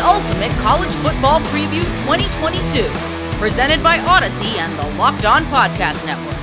the ultimate college football preview 2022, presented by Audacy and the Locked On Podcast Network.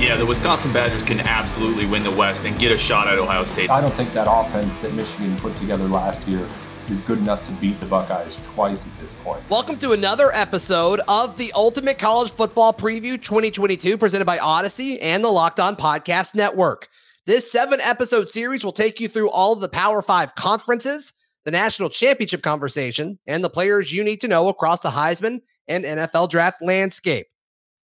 Yeah, the Wisconsin Badgers can absolutely win the West and get a shot at Ohio State. I don't think that offense that Michigan put together last year is good enough to beat the Buckeyes twice at this point. Welcome to another episode of the Ultimate College Football Preview 2022, presented by Audacy and the Locked On Podcast Network. This seven episode series will take you through all of the Power Five conferences, the national championship conversation, and the players you need to know across the Heisman and NFL draft landscape.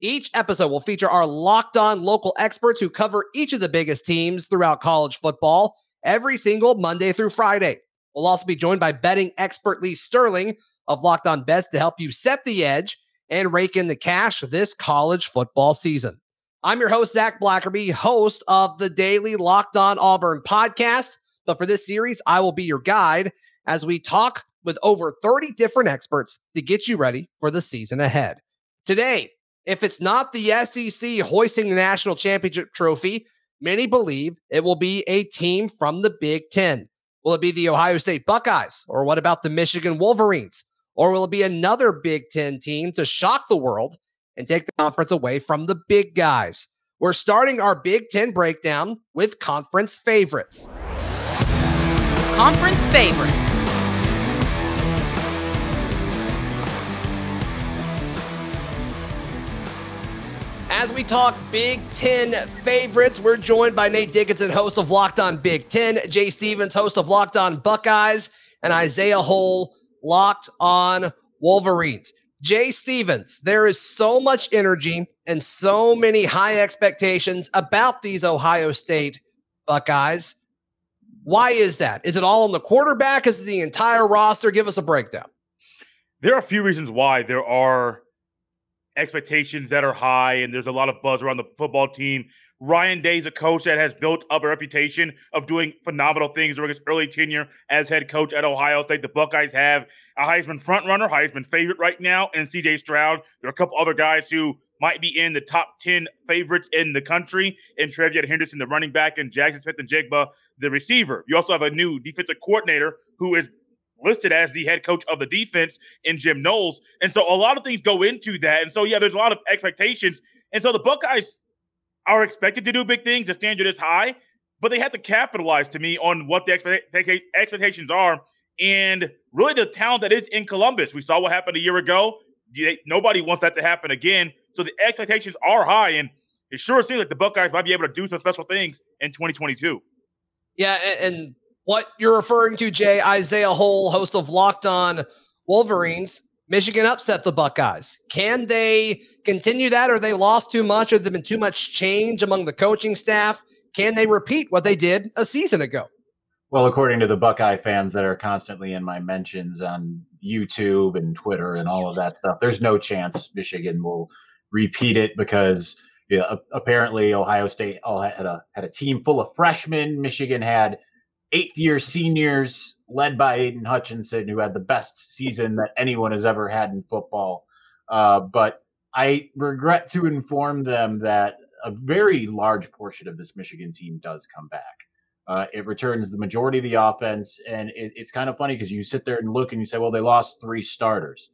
Each episode will feature our locked on local experts who cover each of the biggest teams throughout college football every single Monday through Friday. We'll also be joined by betting expert Lee Sterling of Locked On Bets to help you set the edge and rake in the cash this college football season. I'm your host, Zach Blackerby, host of the daily Locked On Auburn podcast. But for this series, I will be your guide as we talk with over 30 different experts to get you ready for the season ahead. Today, if it's not the SEC hoisting the national championship trophy, many believe it will be a team from the Big Ten. Will it be the Ohio State Buckeyes? Or what about the Michigan Wolverines? Or will it be another Big Ten team to shock the world and take the conference away from the big guys? We're starting our Big Ten breakdown with conference favorites. Conference favorites. As we talk Big Ten favorites, we're joined by Nate Dickinson, host of Locked On Big Ten, Jay Stevens, host of Locked On Buckeyes, and Isaiah Hole, Locked On Wolverines. Jay Stevens, there is so much energy and so many high expectations about these Ohio State Buckeyes. Why is that? Is it all on the quarterback? Is it the entire roster? Give us a breakdown. There are a few reasons why there are expectations that are high and there's a lot of buzz around the football team. Ryan Day is a coach that has built up a reputation of doing phenomenal things during his early tenure as head coach at Ohio State. The Buckeyes have a Heisman frontrunner, Heisman favorite right now, and CJ Stroud. There are a couple other guys who might be in the top 10 favorites in the country. And TreVeyon Henderson, the running back, and Jackson Smith-Njigba, the receiver. You also have a new defensive coordinator who is listed as the head coach of the defense in Jim Knowles. And so a lot of things go into that. And so, yeah, there's a lot of expectations. And so the Buckeyes are expected to do big things. The standard is high, but they have to capitalize to me on what the expectations are and really the talent that is in Columbus. We saw what happened a year ago. Nobody wants that to happen again. So the expectations are high, and it sure seems like the Buckeyes might be able to do some special things in 2022. Yeah, and what you're referring to, Jay, Isaiah Hole, host of Locked On Wolverines, Michigan upset the Buckeyes. Can they continue that, or they lost too much? Has there been too much change among the coaching staff? Can they repeat what they did a season ago? Well, according to the Buckeye fans that are constantly in my mentions on YouTube and Twitter and all of that stuff, there's no chance Michigan will repeat it because you know, apparently Ohio State all had a had a team full of freshmen. Michigan had eighth year seniors led by Aidan Hutchinson, who had the best season that anyone has ever had in football. Uh, but I regret to inform them that a very large portion of this Michigan team does come back. Uh, it returns the majority of the offense, and it, it's kind of funny because you sit there and look and you say, "Well, they lost three starters,"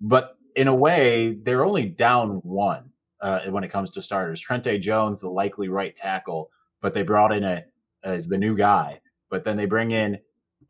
but in a way, they're only down one uh, when it comes to starters. Trente Jones, the likely right tackle, but they brought in a as the new guy. But then they bring in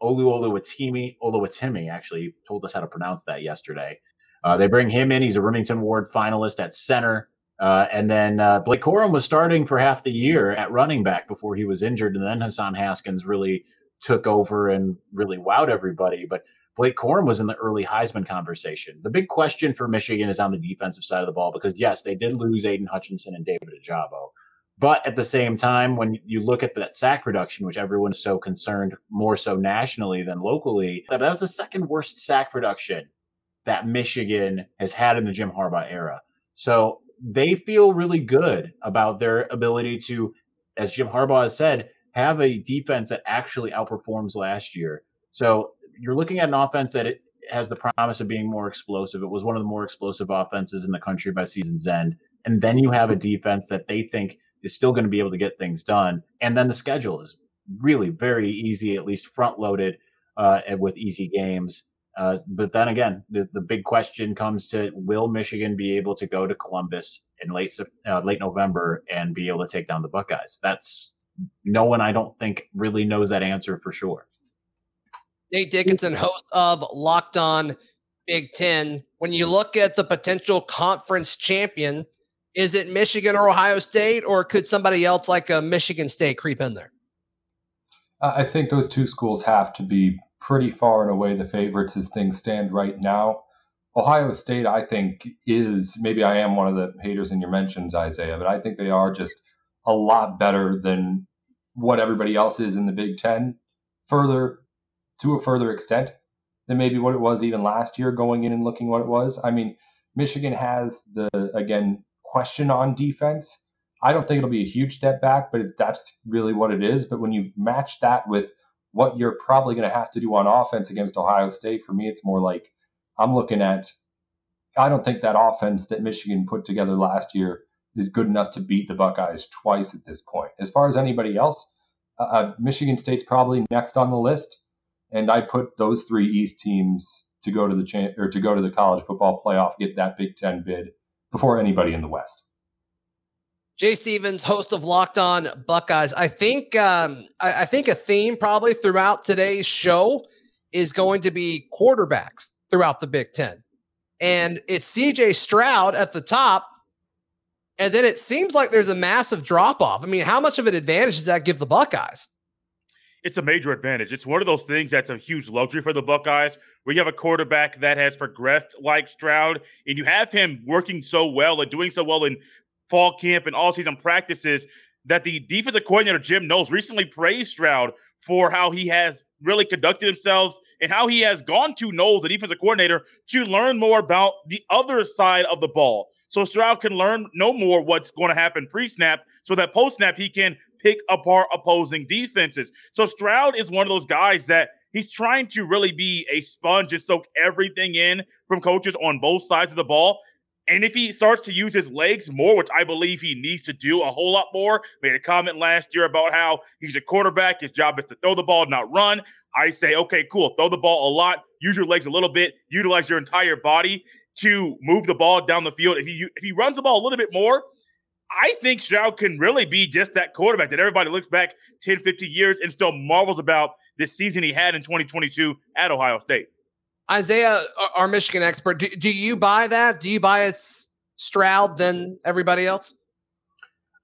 Olu Oluwatimi, Oluwatimi actually told us how to pronounce that yesterday. Uh, they bring him in. He's a Rimington Award finalist at center. Uh, and then uh, Blake Corum was starting for half the year at running back before he was injured. And then Hassan Haskins really took over and really wowed everybody. But Blake Corum was in the early Heisman conversation. The big question for Michigan is on the defensive side of the ball because, yes, they did lose Aidan Hutchinson and David Ojabo. But at the same time, when you look at that sack production, which everyone's so concerned more so nationally than locally, that was the second worst sack production that Michigan has had in the Jim Harbaugh era. So they feel really good about their ability to, as Jim Harbaugh has said, have a defense that actually outperforms last year. So you're looking at an offense that it has the promise of being more explosive. It was one of the more explosive offenses in the country by season's end. And then you have a defense that they think is still going to be able to get things done. And then the schedule is really very easy, at least front loaded uh, with easy games. Uh, but then again, the, the big question comes to will Michigan be able to go to Columbus in late uh, late November and be able to take down the Buckeyes? That's no one I don't think really knows that answer for sure. Nate Dickinson, host of Locked On Big Ten. When you look at the potential conference champion, is it Michigan or Ohio State, or could somebody else like a Michigan State creep in there? I think those two schools have to be pretty far and away the favorites as things stand right now. Ohio State, I think, is maybe I am one of the haters in your mentions, Isaiah, but I think they are just a lot better than what everybody else is in the Big Ten, further to a further extent than maybe what it was even last year going in and looking what it was. I mean, Michigan has the again question on defense. I don't think it'll be a huge step back, but that's really what it is. But when you match that with what you're probably going to have to do on offense against Ohio State, for me, it's more like I'm looking at. I don't think that offense that Michigan put together last year is good enough to beat the Buckeyes twice at this point. As far as anybody else, uh, uh Michigan State's probably next on the list, and I put those three East teams to go to the cha- or to go to the college football playoff, get that Big Ten bid before anybody in the West. Jay Stevens, host of Locked On Buckeyes. I think um, I, I, think a theme probably throughout today's show is going to be quarterbacks throughout the Big Ten, and it's C.J. Stroud at the top, and then it seems like there's a massive drop off. I mean, how much of an advantage does that give the Buckeyes? It's a major advantage. It's one of those things that's a huge luxury for the Buckeyes, where you have a quarterback that has progressed like Stroud, and you have him working so well and doing so well in fall camp and all season practices that the defensive coordinator Jim Knowles recently praised Stroud for how he has really conducted himself and how he has gone to Knowles, the defensive coordinator, to learn more about the other side of the ball. So Stroud can learn no more what's going to happen pre-snap, so that post-snap he can pick apart opposing defenses. So Stroud is one of those guys that he's trying to really be a sponge and soak everything in from coaches on both sides of the ball. And if he starts to use his legs more, which I believe he needs to do a whole lot more, made a comment last year about how he's a quarterback, his job is to throw the ball, not run. I say, okay, cool, throw the ball a lot, use your legs a little bit, utilize your entire body to move the ball down the field. If he if he runs the ball a little bit more, I think Stroud can really be just that quarterback that everybody looks back 10, 15 years and still marvels about this season he had in 2022 at Ohio State. Isaiah, our Michigan expert, do, do you buy that? Do you buy a Stroud than everybody else?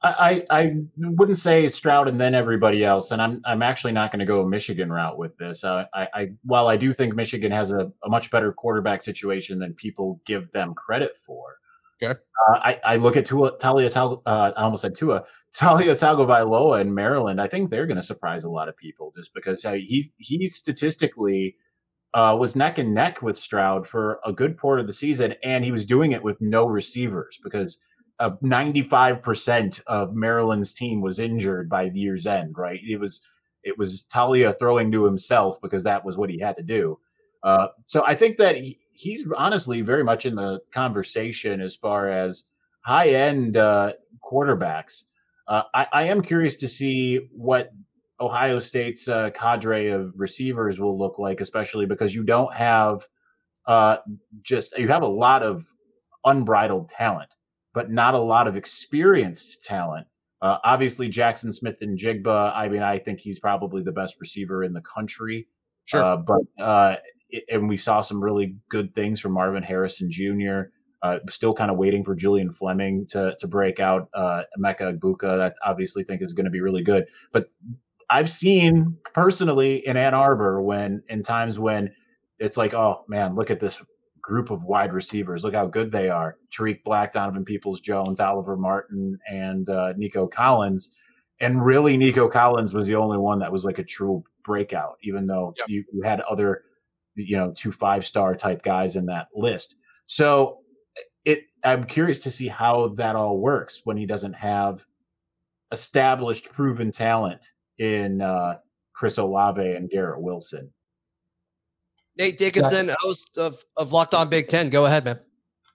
I, I wouldn't say Stroud and then everybody else, and I'm I'm actually not going to go a Michigan route with this. Uh, I, I while I do think Michigan has a, a much better quarterback situation than people give them credit for. Okay. Uh, I, I look at Tua, Taulia, uh, I almost said Tua, Taulia Tagovailoa in Maryland. I think they're going to surprise a lot of people just because uh, he's he's statistically uh, was neck and neck with Stroud for a good part of the season, and he was doing it with no receivers because uh, 95% of Maryland's team was injured by the year's end. Right? It was it was Taulia throwing to himself because that was what he had to do. Uh, so I think that he, he's honestly very much in the conversation as far as high end uh, quarterbacks. Uh, I, I, am curious to see what Ohio State's uh, cadre of receivers will look like, especially because you don't have uh, just you have a lot of unbridled talent, but not a lot of experienced talent. Uh, obviously, Jackson Smith-Njigba. I mean, I think he's probably the best receiver in the country. Sure, uh, but uh, and we saw some really good things from Marvin Harrison Jr. Uh, still kind of waiting for Julian Fleming to to break out. Uh, Emeka Egbuka, I obviously think is going to be really good. But I've seen personally in Ann Arbor when in times when it's like, oh man, look at this group of wide receivers. Look how good they are. Tarik Black, Donovan Peoples Jones, Oliver Martin, and uh, Nico Collins. And really, Nico Collins was the only one that was like a true breakout, even though yep. you, you had other, you know, two five star type guys in that list. So it I'm curious to see how that all works when he doesn't have established proven talent in uh, Chris Olave and Garrett Wilson. Nate Dickinson, yeah. host of, of Locked On Big Ten. Go ahead, man.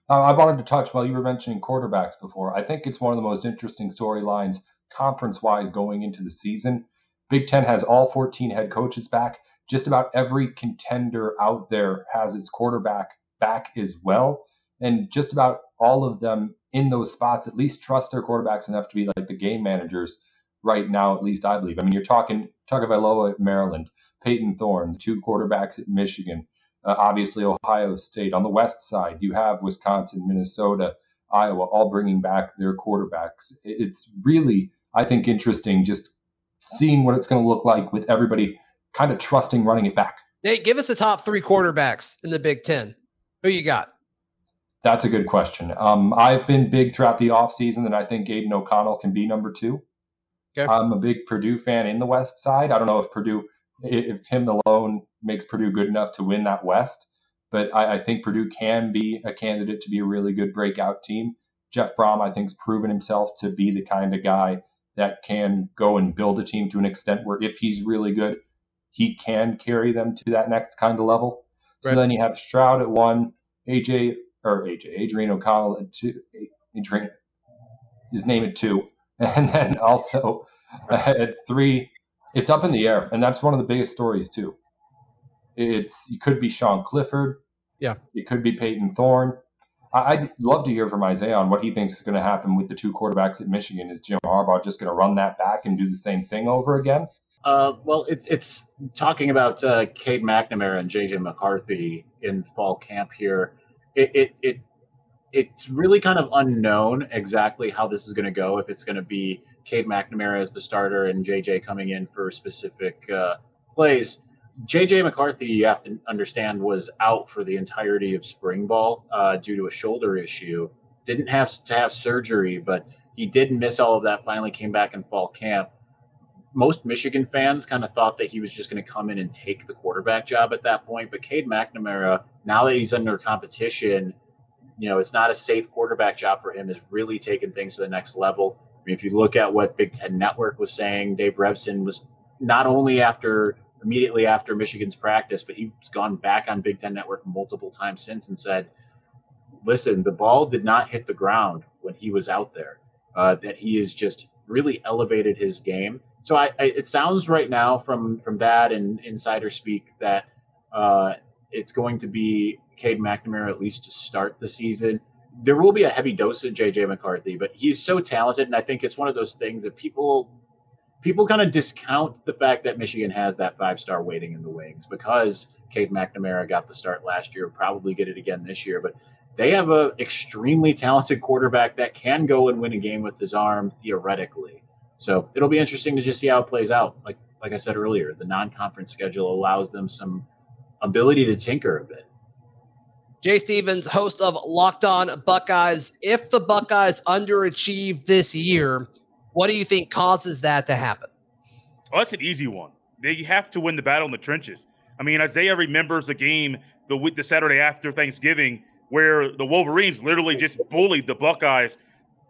Uh, I wanted to touch while you were mentioning quarterbacks before. I think it's one of the most interesting storylines conference wide going into the season. Big Ten has all 14 head coaches back. Just about every contender out there has its quarterback back as well. And just about all of them in those spots at least trust their quarterbacks enough to be like the game managers right now, at least I believe. I mean, you're talking Tagovailoa at Maryland, Payton Thorne, the two quarterbacks at Michigan, uh, obviously Ohio State. On the west side, you have Wisconsin, Minnesota, Iowa, all bringing back their quarterbacks. It's really, I think, interesting just seeing what it's going to look like with everybody kind of trusting running it back. Nate, give us the top three quarterbacks in the Big Ten. Who you got? That's a good question. Um, I've been big throughout the offseason, that I think Aidan O'Connell can be number two. Okay. I'm a big Purdue fan in the West side. I don't know if Purdue, if him alone makes Purdue good enough to win that West, but I, I think Purdue can be a candidate to be a really good breakout team. Jeff Brohm, I think, has proven himself to be the kind of guy that can go and build a team to an extent where if he's really good, he can carry them to that next kind of level. Right. So then you have Stroud at one, AJ or AJ Adrian O'Connell at two, Adrian, his name at two, and then also at three, it's up in the air, and that's one of the biggest stories too. It's it could be Sean Clifford, yeah, it could be Payton Thorne. I'd love to hear from Isaiah on what he thinks is going to happen with the two quarterbacks at Michigan. Is Jim Harbaugh just going to run that back and do the same thing over again? Uh, well, it's it's talking about uh, Cade McNamara and JJ McCarthy in fall camp here. It, it, it it's really kind of unknown exactly how this is going to go. If it's going to be Cade McNamara as the starter and JJ coming in for specific uh, plays. JJ McCarthy, you have to understand, was out for the entirety of spring ball uh, due to a shoulder issue. Didn't have to have surgery, but he did miss all of that. Finally, came back in fall camp. Most Michigan fans kind of thought that he was just going to come in and take the quarterback job at that point. But Cade McNamara, now that he's under competition, you know, it's not a safe quarterback job for him, is really taking things to the next level. I mean, if you look at what Big Ten Network was saying, Dave Revsine was not only after immediately after Michigan's practice, but he's gone back on Big Ten Network multiple times since and said, listen, the ball did not hit the ground when he was out there, uh, that he has just really elevated his game. So I, I, it sounds right now from from that and insider speak that uh, it's going to be Cade McNamara at least to start the season. There will be a heavy dose of JJ McCarthy, but he's so talented, and I think it's one of those things that people people kind of discount the fact that Michigan has that five star waiting in the wings because Cade McNamara got the start last year, probably get it again this year. But they have an extremely talented quarterback that can go and win a game with his arm theoretically. So it'll be interesting to just see how it plays out. Like like I said earlier, the non conference schedule allows them some ability to tinker a bit. Jay Stevens, host of Locked On Buckeyes. If the Buckeyes underachieve this year, what do you think causes that to happen? Oh, that's an easy one. They have to win the battle in the trenches. I mean, Isaiah remembers the game the week, the Saturday after Thanksgiving where the Wolverines literally just bullied the Buckeyes,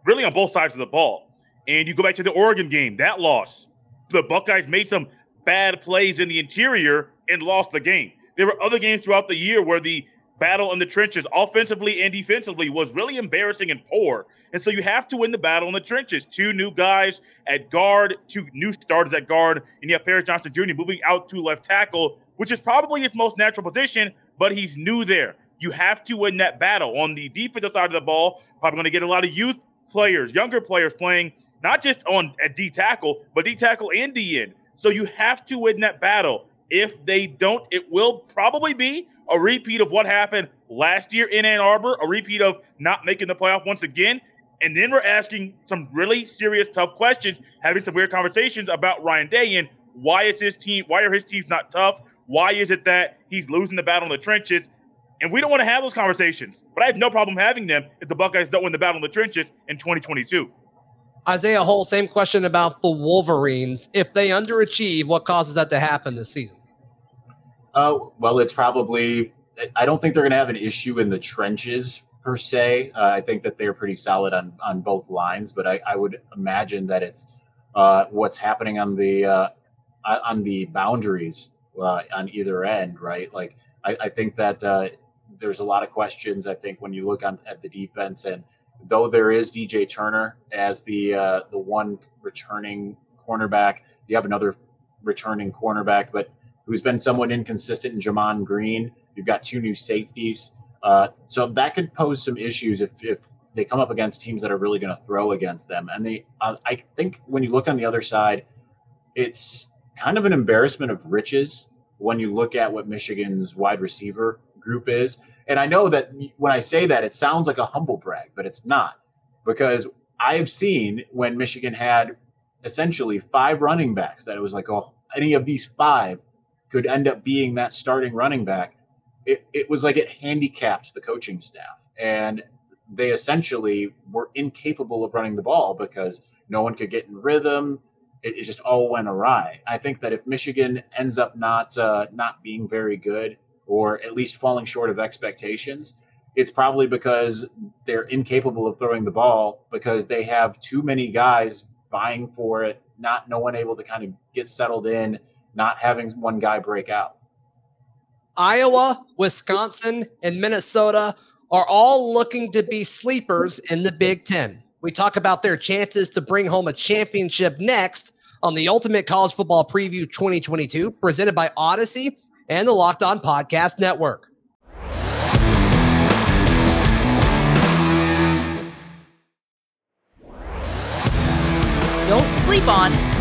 really on both sides of the ball. And you go back to the Oregon game, that loss. The Buckeyes made some bad plays in the interior and lost the game. There were other games throughout the year where the battle in the trenches, offensively and defensively, was really embarrassing and poor. And so you have to win the battle in the trenches. Two new guys at guard, two new starters at guard, and you have Paris Johnson Jr. moving out to left tackle, which is probably his most natural position, but he's new there. You have to win that battle. On the defensive side of the ball, probably going to get a lot of youth players, younger players playing not just on at D tackle, but D tackle and D end. So you have to win that battle. If they don't, it will probably be a repeat of what happened last year in Ann Arbor, a repeat of not making the playoff once again. And then we're asking some really serious, tough questions, having some weird conversations about Ryan Day and why is his team, why are his teams not tough? Why is it that he's losing the battle in the trenches? And we don't want to have those conversations, but I have no problem having them if the Buckeyes don't win the battle in the trenches in 2022. Isaiah Hole, same question about the Wolverines. If they underachieve, what causes that to happen this season? Uh, well, it's probably. I don't think they're going to have an issue in the trenches per se. Uh, I think that they're pretty solid on on both lines, but I, I would imagine that it's uh, what's happening on the uh, on the boundaries uh, on either end, right? Like I, I think that uh, there's a lot of questions. I think when you look on at the defense, and though there is DJ Turner as the uh, the one returning cornerback, you have another returning cornerback, but who's been somewhat inconsistent in Gemon Green. You've got two new safeties. Uh, so that could pose some issues if, if they come up against teams that are really going to throw against them. And they, uh, I think when you look on the other side, it's kind of an embarrassment of riches when you look at what Michigan's wide receiver group is. And I know that when I say that, it sounds like a humble brag, but it's not because I have seen when Michigan had essentially five running backs that it was like, oh, any of these five could end up being that starting running back. It, it was like it handicapped the coaching staff. And they essentially were incapable of running the ball because no one could get in rhythm. It, it just all went awry. I think that if Michigan ends up not uh, not being very good, or at least falling short of expectations, it's probably because they're incapable of throwing the ball because they have too many guys vying for it, not no one able to kind of get settled in, not having one guy break out. Iowa, Wisconsin, and Minnesota are all looking to be sleepers in the Big Ten. We talk about their chances to bring home a championship next on the Ultimate College Football Preview 2022, presented by Audacy and the Locked On Podcast Network. Don't sleep on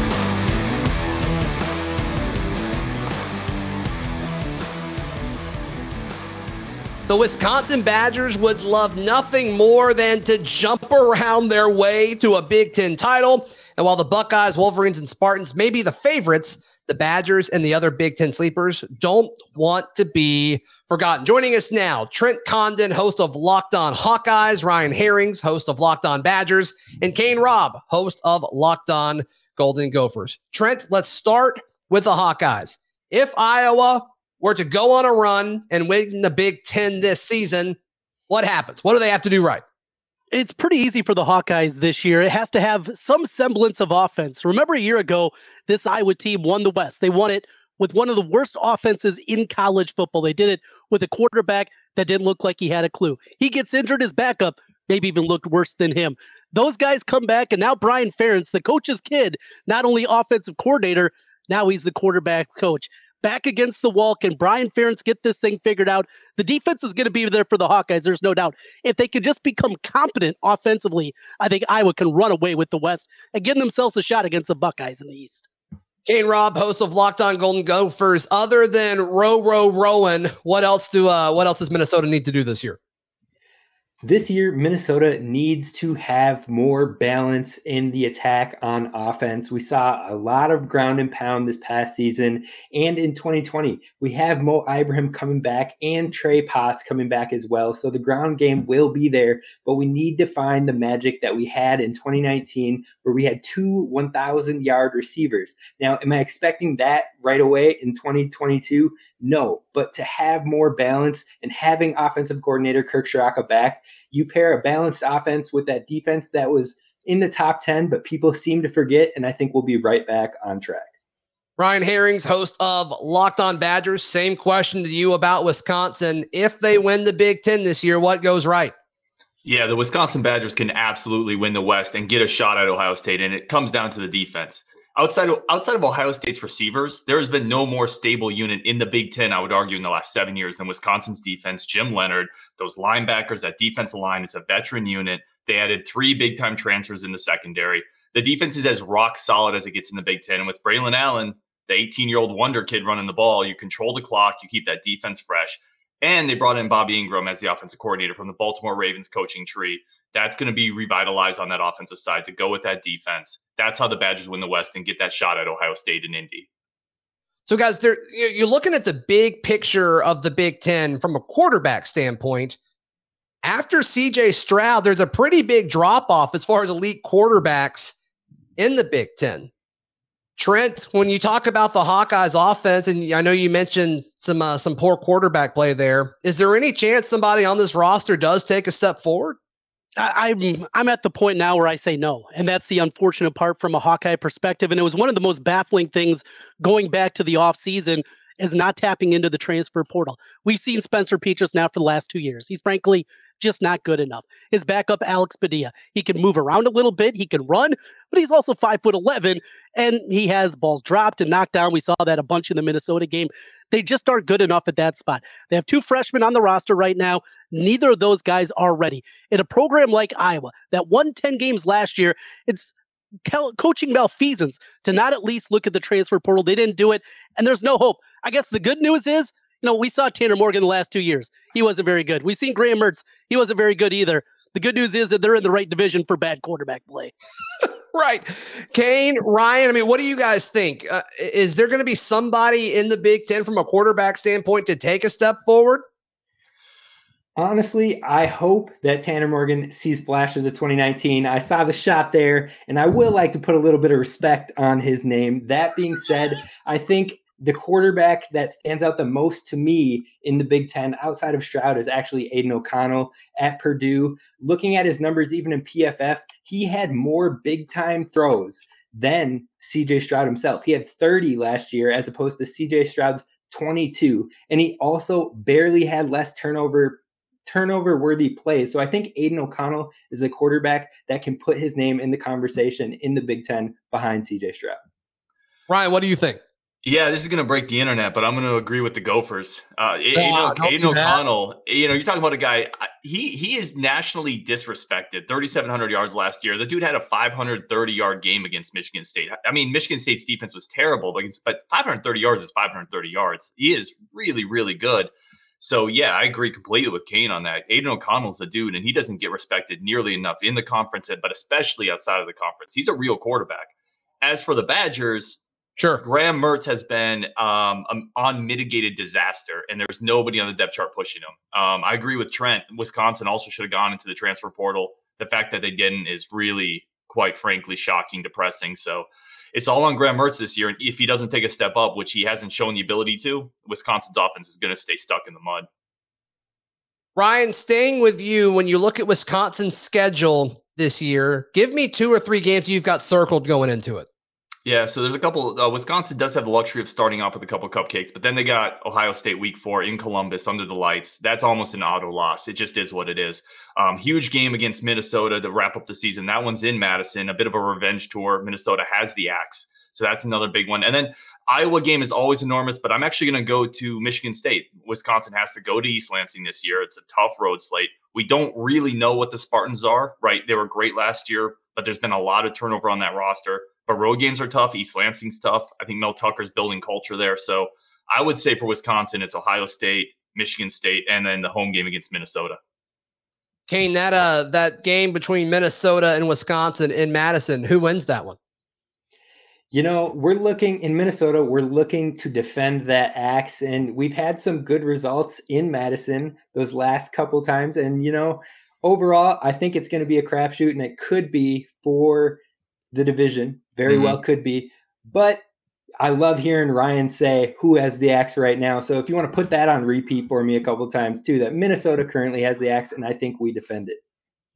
The Wisconsin Badgers would love nothing more than to jump around their way to a Big Ten title. And while the Buckeyes, Wolverines, and Spartans may be the favorites, the Badgers and the other Big Ten sleepers don't want to be forgotten. Joining us now, Trent Condon, host of Locked On Hawkeyes, Ryan Herrings, host of Locked On Badgers, and Kane Robb, host of Locked On Golden Gophers. Trent, let's start with the Hawkeyes. If Iowa were to go on a run and win the Big Ten this season, what happens? What do they have to do right? It's pretty easy for the Hawkeyes this year. It has to have some semblance of offense. Remember a year ago, this Iowa team won the West. They won it with one of the worst offenses in college football. They did it with a quarterback that didn't look like he had a clue. He gets injured, his backup maybe even looked worse than him. Those guys come back, and now Brian Ferentz, the coach's kid, not only offensive coordinator, now he's the quarterback's coach back against the wall. Can Brian Ferentz get this thing figured out? The defense is going to be there for the Hawkeyes. There's no doubt. If they can just become competent offensively, I think Iowa can run away with the West and give themselves a shot against the Buckeyes in the East. Kane Rob, host of Locked On Golden Gophers. Other than row, row, rowing, what else do uh, what else does Minnesota need to do this year? This year, Minnesota needs to have more balance in the attack on offense. We saw a lot of ground and pound this past season and in 2020. We have Mo Ibrahim coming back and Trey Potts coming back as well. So the ground game will be there, but we need to find the magic that we had in 2019 where we had two 1,000 yard receivers. Now, am I expecting that right away in 2022? No, but to have more balance and having offensive coordinator Kirk Ciarrocca back, you pair a balanced offense with that defense that was in the top 10, but people seem to forget, and I think we'll be right back on track. Ryan Herrings, host of Locked On Badgers. Same question to you about Wisconsin. If they win the Big Ten this year, what goes right? Yeah, the Wisconsin Badgers can absolutely win the West and get a shot at Ohio State, and it comes down to the defense outside of outside of Ohio State's receivers, there has been no more stable unit in the Big Ten, I would argue, in the last seven years than Wisconsin's defense. Jim Leonhard, those linebackers, that defensive line, it's a veteran unit. They added three big time transfers in the secondary. The defense is as rock solid as it gets in the Big Ten. And with Braylon Allen, the 18 year old wonder kid running the ball, you control the clock, you keep that defense fresh. And they brought in Bobby Engram as the offensive coordinator from the Baltimore Ravens coaching tree. That's going to be revitalized on that offensive side to go with that defense. That's how the Badgers win the West and get that shot at Ohio State and Indy. So, guys, you're looking at the big picture of the Big Ten from a quarterback standpoint. After CJ Stroud, there's a pretty big drop off as far as elite quarterbacks in the Big Ten. Trent, when you talk about the Hawkeyes offense, and I know you mentioned some uh, some poor quarterback play there, is there any chance somebody on this roster does take a step forward? I, I'm I'm at the point now where I say no, and that's the unfortunate part from a Hawkeye perspective. And it was one of the most baffling things going back to the offseason is not tapping into the transfer portal. We've seen Spencer Petras now for the last two years. He's frankly just not good enough. His backup, Alex Padilla, he can move around a little bit, he can run, but he's also five foot eleven, and he has balls dropped and knocked down. We saw that a bunch in the Minnesota game. They just aren't good enough at that spot. They have two freshmen on the roster right now. Neither of those guys are ready. In a program like Iowa that won 10 games last year, it's coaching malfeasance to not at least look at the transfer portal. They didn't do it, and there's no hope. I guess the good news is, you know, we saw Tanner Morgan the last two years. He wasn't very good. We've seen Graham Mertz. He wasn't very good either. The good news is that they're in the right division for bad quarterback play. right. Kane, Ryan, I mean, what do you guys think? Uh, is there going to be somebody in the Big Ten from a quarterback standpoint to take a step forward? Honestly, I hope that Tanner Morgan sees flashes of 2019. I saw the shot there, and I would like to put a little bit of respect on his name. That being said, I think the quarterback that stands out the most to me in the Big Ten outside of Stroud is actually Aidan O'Connell at Purdue. Looking at his numbers, even in PFF, he had more big time throws than CJ Stroud himself. He had 30 last year as opposed to CJ Stroud's 22. And he also barely had less turnover turnover worthy plays. So I think Aidan O'Connell is the quarterback that can put his name in the conversation in the Big Ten behind CJ Stroud. Ryan, what do you think? Yeah, this is going to break the internet, but I'm going to agree with the Gophers. Uh, Aidan, Aidan O'Connell, you know, you're talking about a guy. He he is nationally disrespected. 3,700 yards last year. The dude had a 530 yard game against Michigan State. I mean, Michigan State's defense was terrible, but but 530 yards is 530 yards. He is really really good. So yeah, I agree completely with Kane on that. Aidan O'Connell's a dude, and he doesn't get respected nearly enough in the conference, but especially outside of the conference. He's a real quarterback. As for the Badgers, Sure. Graham Mertz has been um, an unmitigated disaster, and there's nobody on the depth chart pushing him. Um, I agree with Trent. Wisconsin also should have gone into the transfer portal. The fact that they didn't is really, quite frankly, shocking, depressing. So it's all on Graham Mertz this year. And if he doesn't take a step up, which he hasn't shown the ability to, Wisconsin's offense is going to stay stuck in the mud. Ryan, staying with you, when you look at Wisconsin's schedule this year, give me two or three games you've got circled going into it. Yeah, so there's a couple. Uh, Wisconsin does have the luxury of starting off with a couple cupcakes, but then they got Ohio State week four in Columbus under the lights. That's almost an auto loss. It just is what it is. Um, huge game against Minnesota to wrap up the season. That one's in Madison, a bit of a revenge tour. Minnesota has the axe, so that's another big one. And then Iowa game is always enormous, but I'm actually going to go to Michigan State. Wisconsin has to go to East Lansing this year. It's a tough road slate. We don't really know what the Spartans are, right? They were great last year, but there's been a lot of turnover on that roster. But road games are tough. East Lansing's tough. I think Mel Tucker's building culture there. So I would say for Wisconsin, it's Ohio State, Michigan State, and then the home game against Minnesota. Kane, that uh that game between Minnesota and Wisconsin in Madison, who wins that one? You know, we're looking in Minnesota, we're looking to defend that axe, and we've had some good results in Madison those last couple times. And, you know, overall, I think it's going to be a crapshoot, and it could be for the division. Very mm-hmm. well could be. But I love hearing Ryan say who has the axe right now. So if you want to put that on repeat for me a couple times too, that Minnesota currently has the axe, and I think we defend it.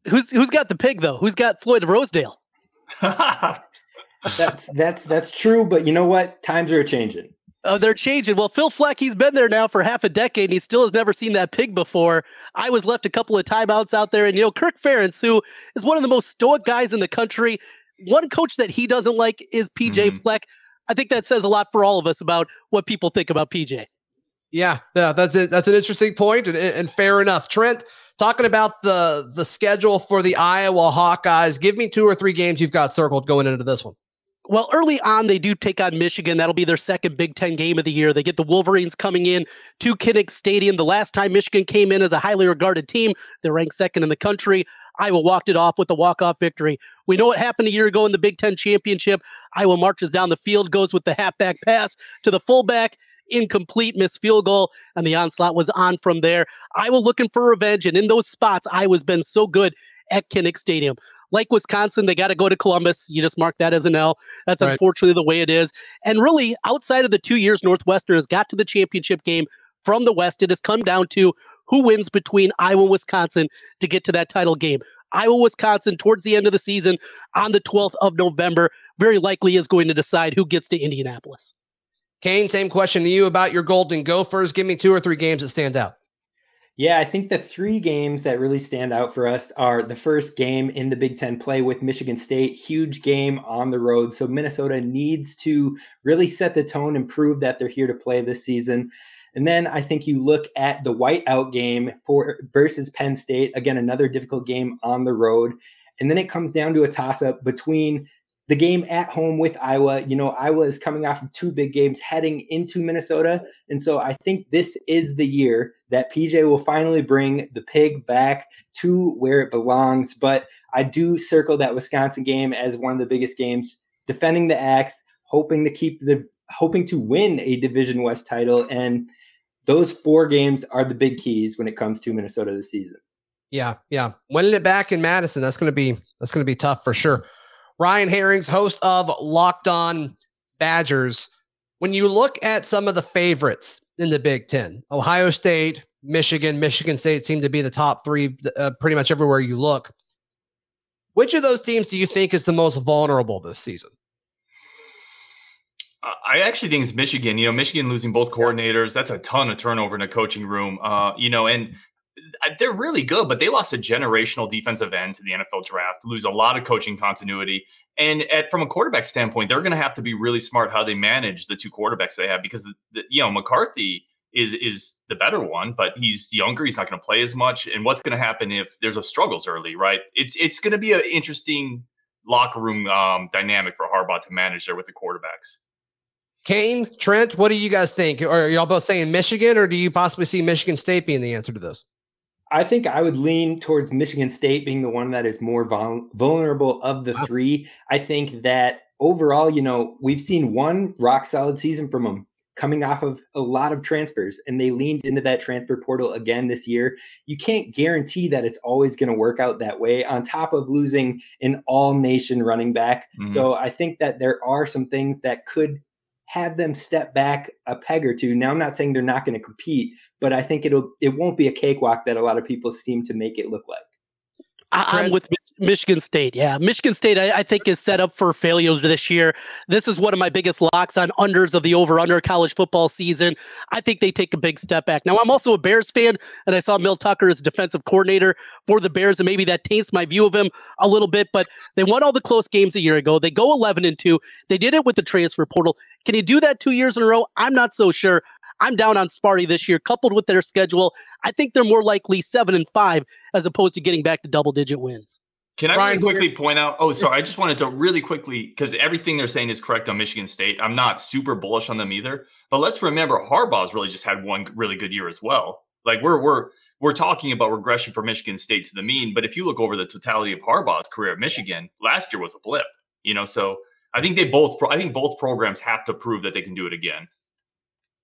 Who's who's got the pig though? Who's got Floyd Rosedale? that's that's that's true, but you know what? Times are changing. Oh, they're changing. Well, Phil Fleck, he's been there now for half a decade and he still has never seen that pig before. I was left a couple of timeouts out there. And, you know, Kirk Ferentz, who is one of the most stoic guys in the country, one coach that he doesn't like is PJ mm-hmm. Fleck. I think that says a lot for all of us about what people think about PJ. Yeah, yeah, that's it. That's an interesting point and, and fair enough. Trent, talking about the the schedule for the Iowa Hawkeyes, give me two or three games you've got circled going into this one. Well, early on, they do take on Michigan. That'll be their second Big Ten game of the year. They get the Wolverines coming in to Kinnick Stadium. The last time Michigan came in as a highly regarded team, they're ranked second in the country. Iowa walked it off with a walk-off victory. We know what happened a year ago in the Big Ten championship. Iowa marches down the field, goes with the halfback pass to the fullback, incomplete, missed field goal, and the onslaught was on from there. Iowa looking for revenge, and in those spots, Iowa's been so good at Kinnick Stadium. Like Wisconsin, they got to go to Columbus. You just mark that as an L. That's right. unfortunately the way it is. And really, outside of the two years Northwestern has got to the championship game from the West, it has come down to who wins between Iowa and Wisconsin to get to that title game. Iowa, Wisconsin, towards the end of the season on the 12th of November, very likely is going to decide who gets to Indianapolis. Kane, same question to you about your Golden Gophers. Give me two or three games that stand out. Yeah, I think the three games that really stand out for us are the first game in the Big Ten play with Michigan State, huge game on the road. So Minnesota needs to really set the tone and prove that they're here to play this season. And then I think you look at the whiteout game for versus Penn State, again another difficult game on the road. And then it comes down to a toss up between the game at home with Iowa. You know, Iowa is coming off of two big games heading into Minnesota. And so I think this is the year that PJ will finally bring the pig back to where it belongs. But I do circle that Wisconsin game as one of the biggest games, defending the axe, hoping to keep the hoping to win a Division West title. And those four games are the big keys when it comes to Minnesota this season. Yeah, yeah. Winning it back in Madison, that's gonna be that's gonna be tough for sure. Ryan Herrings, host of Locked On Badgers. When you look at some of the favorites in the Big Ten, Ohio State, Michigan, Michigan State seem to be the top three uh, pretty much everywhere you look. Which of those teams do you think is the most vulnerable this season? I actually think it's Michigan. You know, Michigan losing both coordinators, that's a ton of turnover in a coaching room. Uh, you know, and they're really good, but they lost a generational defensive end to the NFL draft, lose a lot of coaching continuity. And at, from a quarterback standpoint, they're going to have to be really smart how they manage the two quarterbacks they have because, the, the, you know, McCarthy is is the better one, but he's younger. He's not going to play as much. And what's going to happen if there's a struggles early, right? It's it's going to be an interesting locker room um, dynamic for Harbaugh to manage there with the quarterbacks. Kane, Trent, what do you guys think? Are y'all both saying Michigan, or do you possibly see Michigan State being the answer to this? I think I would lean towards Michigan State being the one that is more vul- vulnerable of the wow. three. I think that overall, you know, we've seen one rock solid season from them coming off of a lot of transfers, and they leaned into that transfer portal again this year. You can't guarantee that it's always going to work out that way, on top of losing an all nation running back. Mm-hmm. So I think that there are some things that could have them step back a peg or two. Now I'm not saying they're not going to compete, but I think it'll it won't be a cakewalk that a lot of people seem to make it look like. I, am with Michigan State. Yeah. Michigan State, I, I, think, is set up for failure this year. This is one of my biggest locks on unders of the over under college football season. I think they take a big step back. Now, I'm also a Bears fan, and I saw Mel Tucker as defensive coordinator for the Bears, and maybe that taints my view of him a little bit, but they won all the close games a year ago. They go 11 and 2. They did it with the transfer portal. Can you do that two years in a row? I'm not so sure. I'm down on Sparty this year, coupled with their schedule. I think they're more likely seven and five as opposed to getting back to double digit wins. Can I Ryan, really quickly point out? Oh, sorry. I just wanted to really quickly because everything they're saying is correct on Michigan State. I'm not super bullish on them either. But let's remember Harbaugh's really just had one really good year as well. Like we're we're we're talking about regression for Michigan State to the mean, but if you look over the totality of Harbaugh's career at Michigan, last year was a blip. You know, so I think they both. I think both programs have to prove that they can do it again.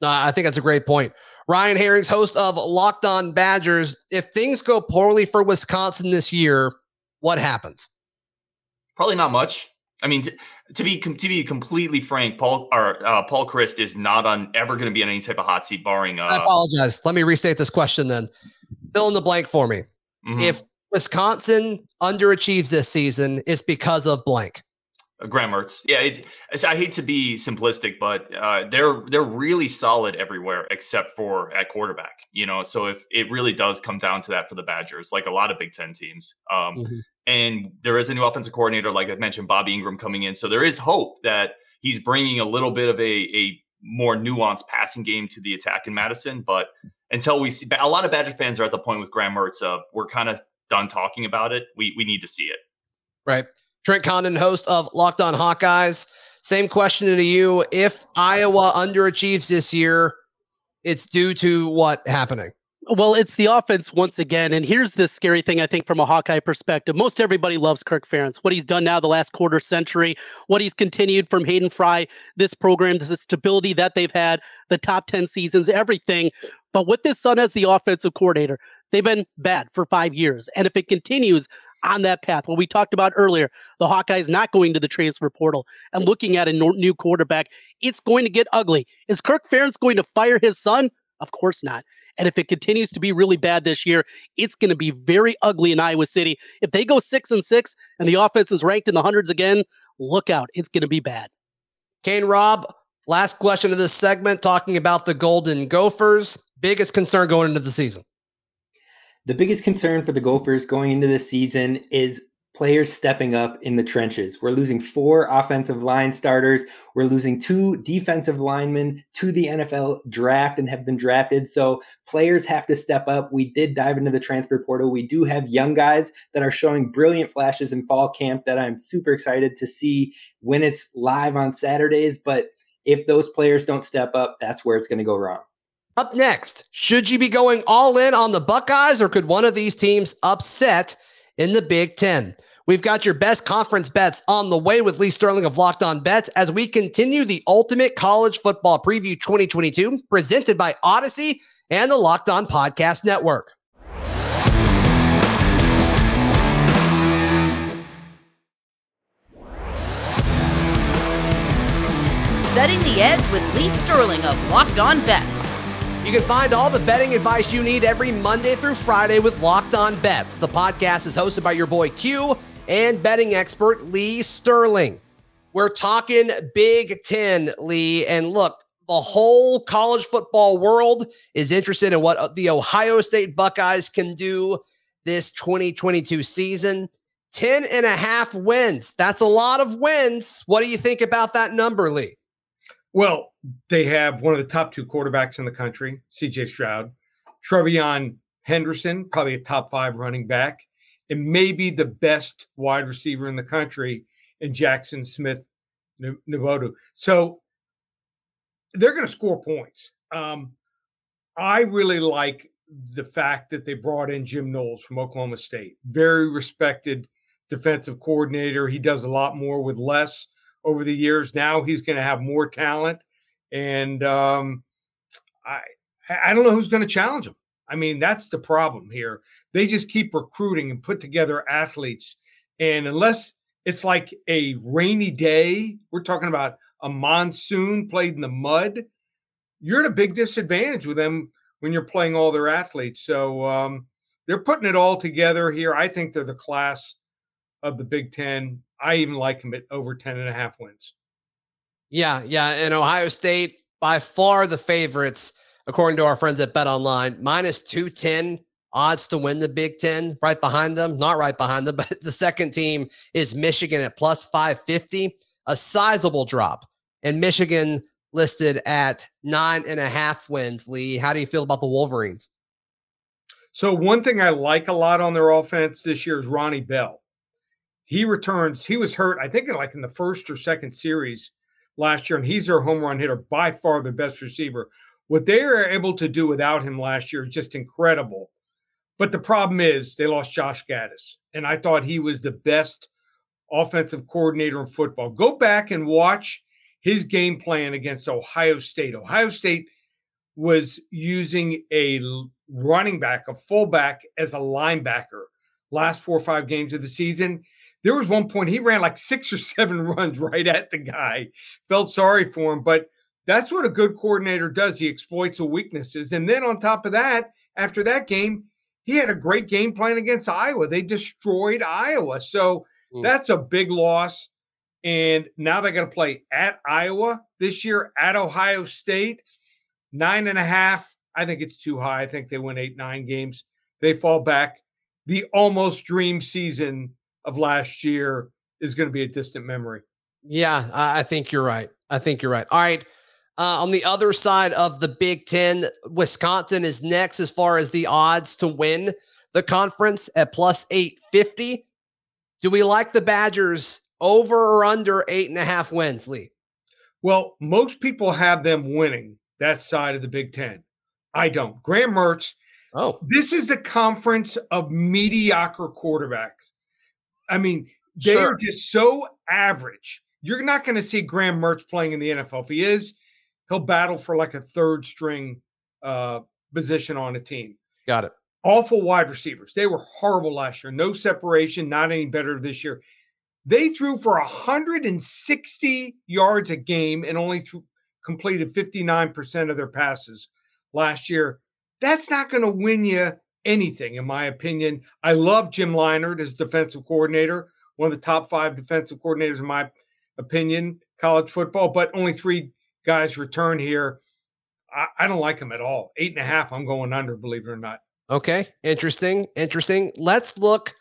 Uh, I think that's a great point. Ryan Herrings, host of Locked On Badgers. If things go poorly for Wisconsin this year, what happens? Probably not much. I mean, to, to be to be completely frank, Paul or uh, Paul Chryst is not on ever going to be on any type of hot seat, barring. Uh, I apologize. Let me restate this question then. Fill in the blank for me. Mm-hmm. If Wisconsin underachieves this season, it's because of blank. Uh, Graham Mertz. Yeah, it's, I hate to be simplistic, but uh, they're they're really solid everywhere except for at quarterback. You know, so if it really does come down to that for the Badgers, like a lot of Big Ten teams, um, mm-hmm. And there is a new offensive coordinator, like I mentioned, Bobby Engram coming in, so there is hope that he's bringing a little bit of a a more nuanced passing game to the attack in Madison. But until we see, a lot of Badger fans are at the point with Graham Mertz of we're kind of done talking about it. We we need to see it. Right. Trent Condon, host of Locked On Hawkeyes. Same question to you. If Iowa underachieves this year, it's due to what happening? Well, it's the offense once again. And here's the scary thing, I think, from a Hawkeye perspective. Most everybody loves Kirk Ferentz. What he's done now the last quarter century, what he's continued from Hayden Fry, this program, the stability that they've had, the top 10 seasons, everything. But with this son as the offensive coordinator, they've been bad for five years. And if it continues, on that path. What we talked about earlier, the Hawkeyes not going to the transfer portal and looking at a new quarterback, it's going to get ugly. Is Kirk Ferentz going to fire his son? Of course not. And if it continues to be really bad this year, it's going to be very ugly in Iowa City. If they go six and six and the offense is ranked in the hundreds again, look out. It's going to be bad. Kane Rob, last question of this segment talking about the Golden Gophers. Biggest concern going into the season. The biggest concern for the Gophers going into this season is players stepping up in the trenches. We're losing four offensive line starters. We're losing two defensive linemen to the NFL draft and have been drafted. So players have to step up. We did dive into the transfer portal. We do have young guys that are showing brilliant flashes in fall camp that I'm super excited to see when it's live on Saturdays. But if those players don't step up, that's where it's going to go wrong. Up next, should you be going all in on the Buckeyes or could one of these teams upset in the Big Ten? We've got your best conference bets on the way with Lee Sterling of Locked On Bets as we continue the Ultimate College Football Preview 2022 presented by Audacy and the Locked On Podcast Network. Setting the edge with Lee Sterling of Locked On Bets. You can find all the betting advice you need every Monday through Friday with Locked On Bets. The podcast is hosted by your boy Q and betting expert Lee Sterling. We're talking Big Ten, Lee. And look, the whole college football world is interested in what the Ohio State Buckeyes can do this 2022 season. 10 and a half wins. That's a lot of wins. What do you think about that number, Lee? Well, they have one of the top two quarterbacks in the country, CJ Stroud, TreVeyon Henderson, probably a top five running back, and maybe the best wide receiver in the country in Jackson Smith Njigba. So they're going to score points. Um, I really like the fact that they brought in Jim Knowles from Oklahoma State, very respected defensive coordinator. He does a lot more with less over the years. Now he's going to have more talent, and um, I I don't know who's going to challenge him. I mean, that's the problem here. They just keep recruiting and put together athletes. And unless it's like a rainy day, we're talking about a monsoon played in the mud, you're at a big disadvantage with them when you're playing all their athletes. So um, they're putting it all together here. I think they're the class of the Big Ten. I even like them at over 10 and a half wins. Yeah, yeah. And Ohio State, by far the favorites according to our friends at Bet Online, minus 210 odds to win the Big Ten. Right behind them, not right behind them, but the second team is Michigan at plus 550, a sizable drop. And Michigan listed at nine and a half wins. Lee, how do you feel about the Wolverines? So, one thing I like a lot on their offense this year is Ronnie Bell. He returns, he was hurt, I think, like in the first or second series last year, and he's their home run hitter, by far the best receiver. What they were able to do without him last year is just incredible. But the problem is they lost Josh Gattis, and I thought he was the best offensive coordinator in football. Go back and watch his game plan against Ohio State. Ohio State was using a running back, a fullback, as a linebacker last four or five games of the season. There was one point he ran like six or seven runs right at the guy. Felt sorry for him, but that's what a good coordinator does. He exploits the weaknesses. And then on top of that, after that game, he had a great game plan against Iowa. They destroyed Iowa. So mm. that's a big loss. And now they're going to play at Iowa this year, at Ohio State. Nine and a half. I think it's too high. I think they win eight, nine games. They fall back. The almost dream season of last year is going to be a distant memory. Yeah, I think you're right. I think you're right. All right. Uh, on the other side of the Big Ten, Wisconsin is next as far as the odds to win the conference at plus 850. Do we like the Badgers over or under eight and a half wins, Lee? Well, most people have them winning that side of the Big Ten. I don't. Graham Mertz. Oh, this is the conference of mediocre quarterbacks. I mean, they sure. are just so average. You're not going to see Graham Mertz playing in the NFL. If he is, he'll battle for like a third string uh, position on a team. Got it. Awful wide receivers. They were horrible last year. No separation, not any better this year. They threw for 160 yards a game and only th- completed 59% of their passes last year. That's not going to win you anything, in my opinion. I love Jim Leonhard as defensive coordinator, one of the top five defensive coordinators, in my opinion, college football, but only three guys return here. I, I don't like them at all. Eight and a half, I'm going under, believe it or not. Okay, interesting, interesting. Let's look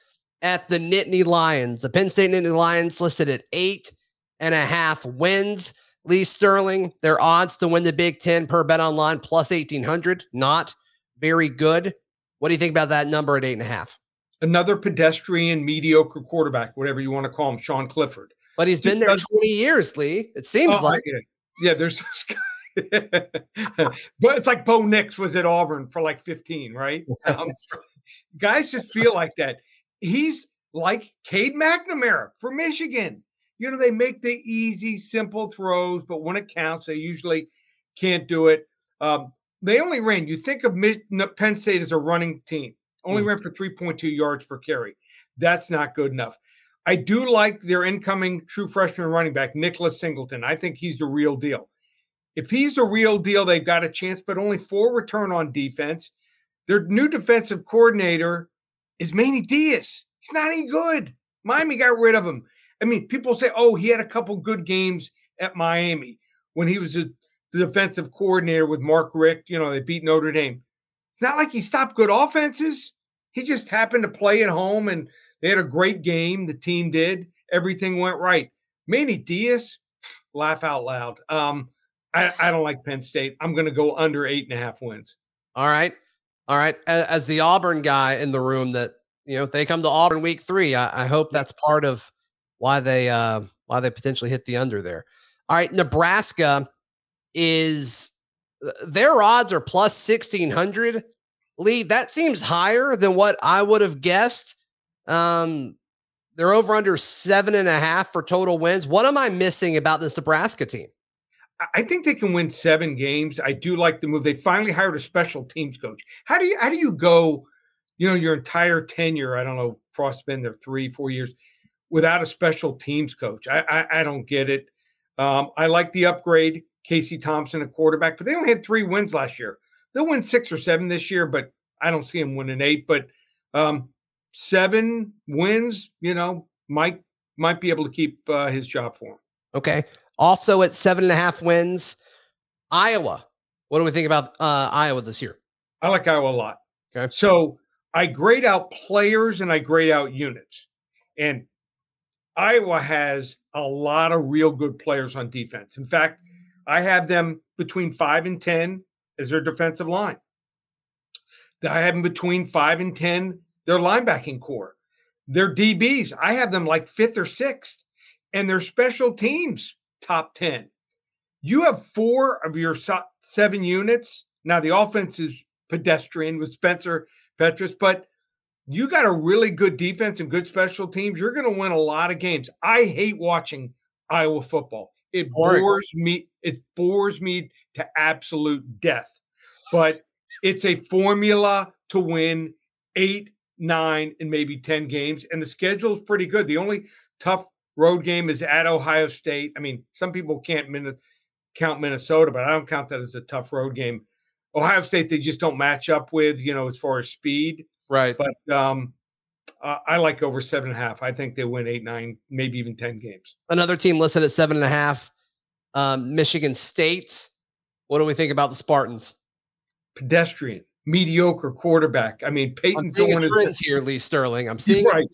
at the Nittany Lions. The Penn State Nittany Lions listed at eight and a half wins. Lee Sterling, their odds to win the Big Ten per bet online plus 1800, not very good. What do you think about that number at eight and a half? Another pedestrian, mediocre quarterback, whatever you want to call him, Sean Clifford. But he's been there 20 years, Lee. It seems Oh, like. Yeah, there's but it's like Bo Nix was at Auburn for like 15, right? Um, guys just feel like that. He's like Cade McNamara for Michigan. You know, they make the easy, simple throws, but when it counts, they usually can't do it. Um, they only ran, you think of Penn State as a running team, only Mm. ran for 3.2 yards per carry. That's not good enough. I do like their incoming true freshman running back, Nicholas Singleton. I think he's the real deal. If he's the real deal, they've got a chance, but only four return on defense. Their new defensive coordinator is Manny Diaz. He's not any good. Miami got rid of him. I mean, people say, oh, he had a couple good games at Miami when he was a, the defensive coordinator with Mark Richt. You know, they beat Notre Dame. It's not like he stopped good offenses. He just happened to play at home and they had a great game. The team did. Everything went right. Manny Diaz, laugh out loud. Um, I, I don't like Penn State. I'm going to go under eight and a half wins. All right. All right. As the Auburn guy in the room that, you know, if they come to Auburn week three, I, I hope that's part of why they uh why they potentially hit the under there. All right. Nebraska is their odds are plus sixteen hundred. Lee, that seems higher than what I would have guessed. Um they're over under seven and a half for total wins. What am I missing about this Nebraska team? I- think they can win seven games. I do like the move. They finally hired a special teams coach. How do you how do you go, you know, your entire tenure? I don't know, Frost's been there three, four years without a special teams coach. I I, I don't get it. Um, I like the upgrade, Casey Thompson, a quarterback, but they only had three wins last year. They'll win six or seven this year, but I don't see them winning eight. But um, seven wins, you know, Mike might be able to keep uh, his job for him. Okay. Also at seven and a half wins, Iowa. What do we think about uh, Iowa this year? I like Iowa a lot. Okay. So I grade out players and I grade out units. And Iowa has a lot of real good players on defense. In fact, I have them between five and 10 as their defensive line. I have them between five and 10, their linebacking core. Their DBs, I have them like fifth or sixth, and their special teams, top 10. You have four of your seven units. Now, the offense is pedestrian with Spencer Petras, but you got a really good defense and good special teams. You're going to win a lot of games. I hate watching Iowa football. It bores me. It bores me to absolute death. But it's a formula to win eight, nine, and maybe 10 games. And the schedule is pretty good. The only tough road game is at Ohio State. I mean, some people can't min- count Minnesota, but I don't count that as a tough road game. Ohio State, they just don't match up with, you know, as far as speed. Right. But um, uh, I like over seven and a half. I think they win eight, nine, maybe even 10 games. Another team listed at seven and a half, um, Michigan State. What do we think about the Spartans? Pedestrian, mediocre quarterback. I mean, I'm Payton's seeing a going trend to. here, Lee Sterling. I'm seeing right.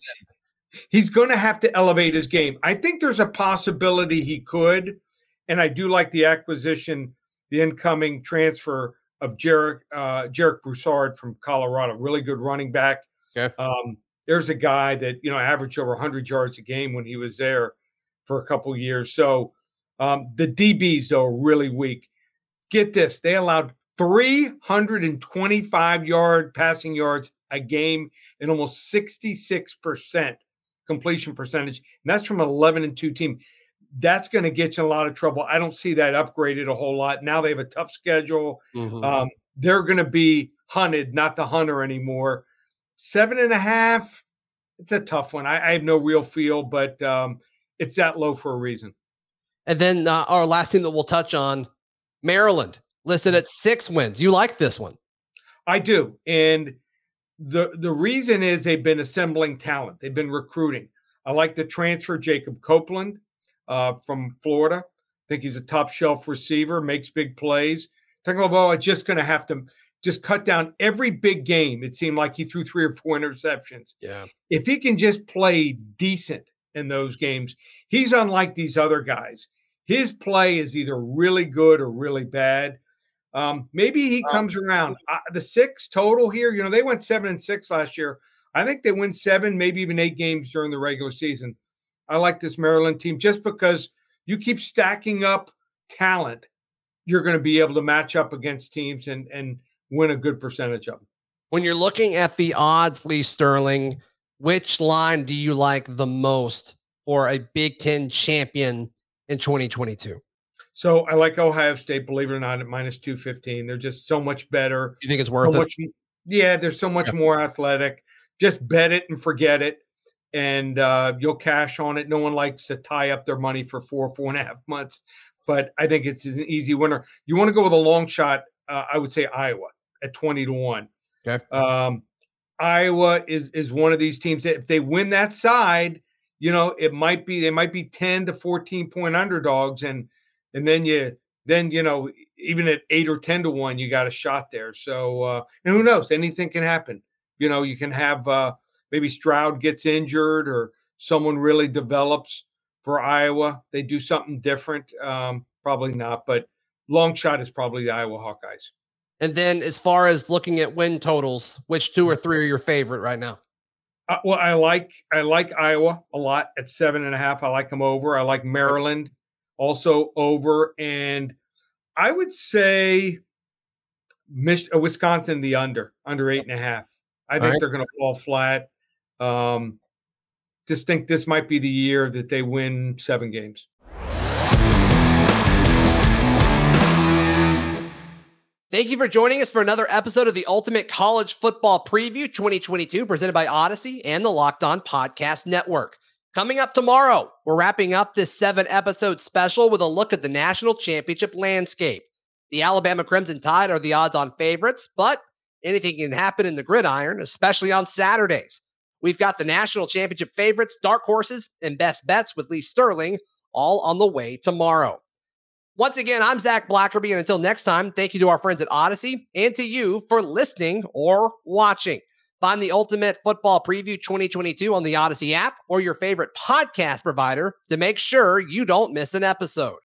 He's going to have to elevate his game. I think there's a possibility he could, and I do like the acquisition, the incoming transfer of Jarek uh, Jarek Broussard from Colorado. Really good running back. Okay. Um, there's a guy that you know averaged over 100 yards a game when he was there for a couple years. So um, the DBs though are really weak. Get this: they allowed 325 yard passing yards a game and almost 66 percent completion percentage, and that's from an 11 and 2 team. That's going to get you in a lot of trouble. I don't see that upgraded a whole lot. Now they have a tough schedule. Mhm. Um, they're going to be hunted, not the hunter anymore. Seven and a half. It's a tough one. I, I have no real feel, but um, it's that low for a reason. And then uh, our last team that we'll touch on, Maryland, listed at six wins. You like this one? I do, and the the reason is they've been assembling talent. They've been recruiting. I like the transfer Jacob Copeland uh, from Florida. I think he's a top shelf receiver, makes big plays. Tagovailoa is just going to have to just cut down every big game. It seemed like he threw three or four interceptions. Yeah. If he can just play decent in those games, he's unlike these other guys. His play is either really good or really bad. Um, maybe he comes around. Uh, the six total here, you know, they went seven and six last year. I think they win seven, maybe even eight games during the regular season. I like this Maryland team just because you keep stacking up talent, you're going to be able to match up against teams and and win a good percentage of them. When you're looking at the odds, Lee Sterling, which line do you like the most for a Big Ten champion in 2022? So I like Ohio State, believe it or not, at minus 215. They're just so much better. You think it's worth so it? much, yeah, they're so much Yeah. more athletic. Just bet it and forget it. And uh, you'll cash on it. No one likes to tie up their money for four, four and a half months. But I think it's an easy winner. You want to go with a long shot, uh, I would say Iowa at 20 to 1. Okay. Um, Iowa is is one of these teams that if they win that side, you know, it might be they might be 10 to 14 point underdogs and and then you then you know even at 8 or 10 to 1 you got a shot there. So uh and who knows, anything can happen. You know, you can have uh maybe Stroud gets injured or someone really develops for Iowa. They do something different. Um probably not, but long shot is probably the Iowa Hawkeyes. And then as far as looking at win totals, which two or three are your favorite right now? Uh, well, I like I like Iowa a lot at seven and a half. I like them over. I like Maryland also over, and I would say Mich- uh, Wisconsin the under under eight and a half. I think Alright. they're going to fall flat. Um, just think this might be the year that they win seven games. Thank you for joining us for another episode of the Ultimate College Football Preview 2022, presented by Audacy and the Locked On Podcast Network. Coming up tomorrow, we're wrapping up this seven episode special with a look at the national championship landscape. The Alabama Crimson Tide are the odds on favorites, but anything can happen in the gridiron, especially on Saturdays. We've got the national championship favorites, dark horses, and best bets with Lee Sterling all on the way tomorrow. Once again, I'm Zach Blackerby, and until next time, thank you to our friends at Audacy and to you for listening or watching. Find the Ultimate Football Preview 2022 on the Audacy app or your favorite podcast provider to make sure you don't miss an episode.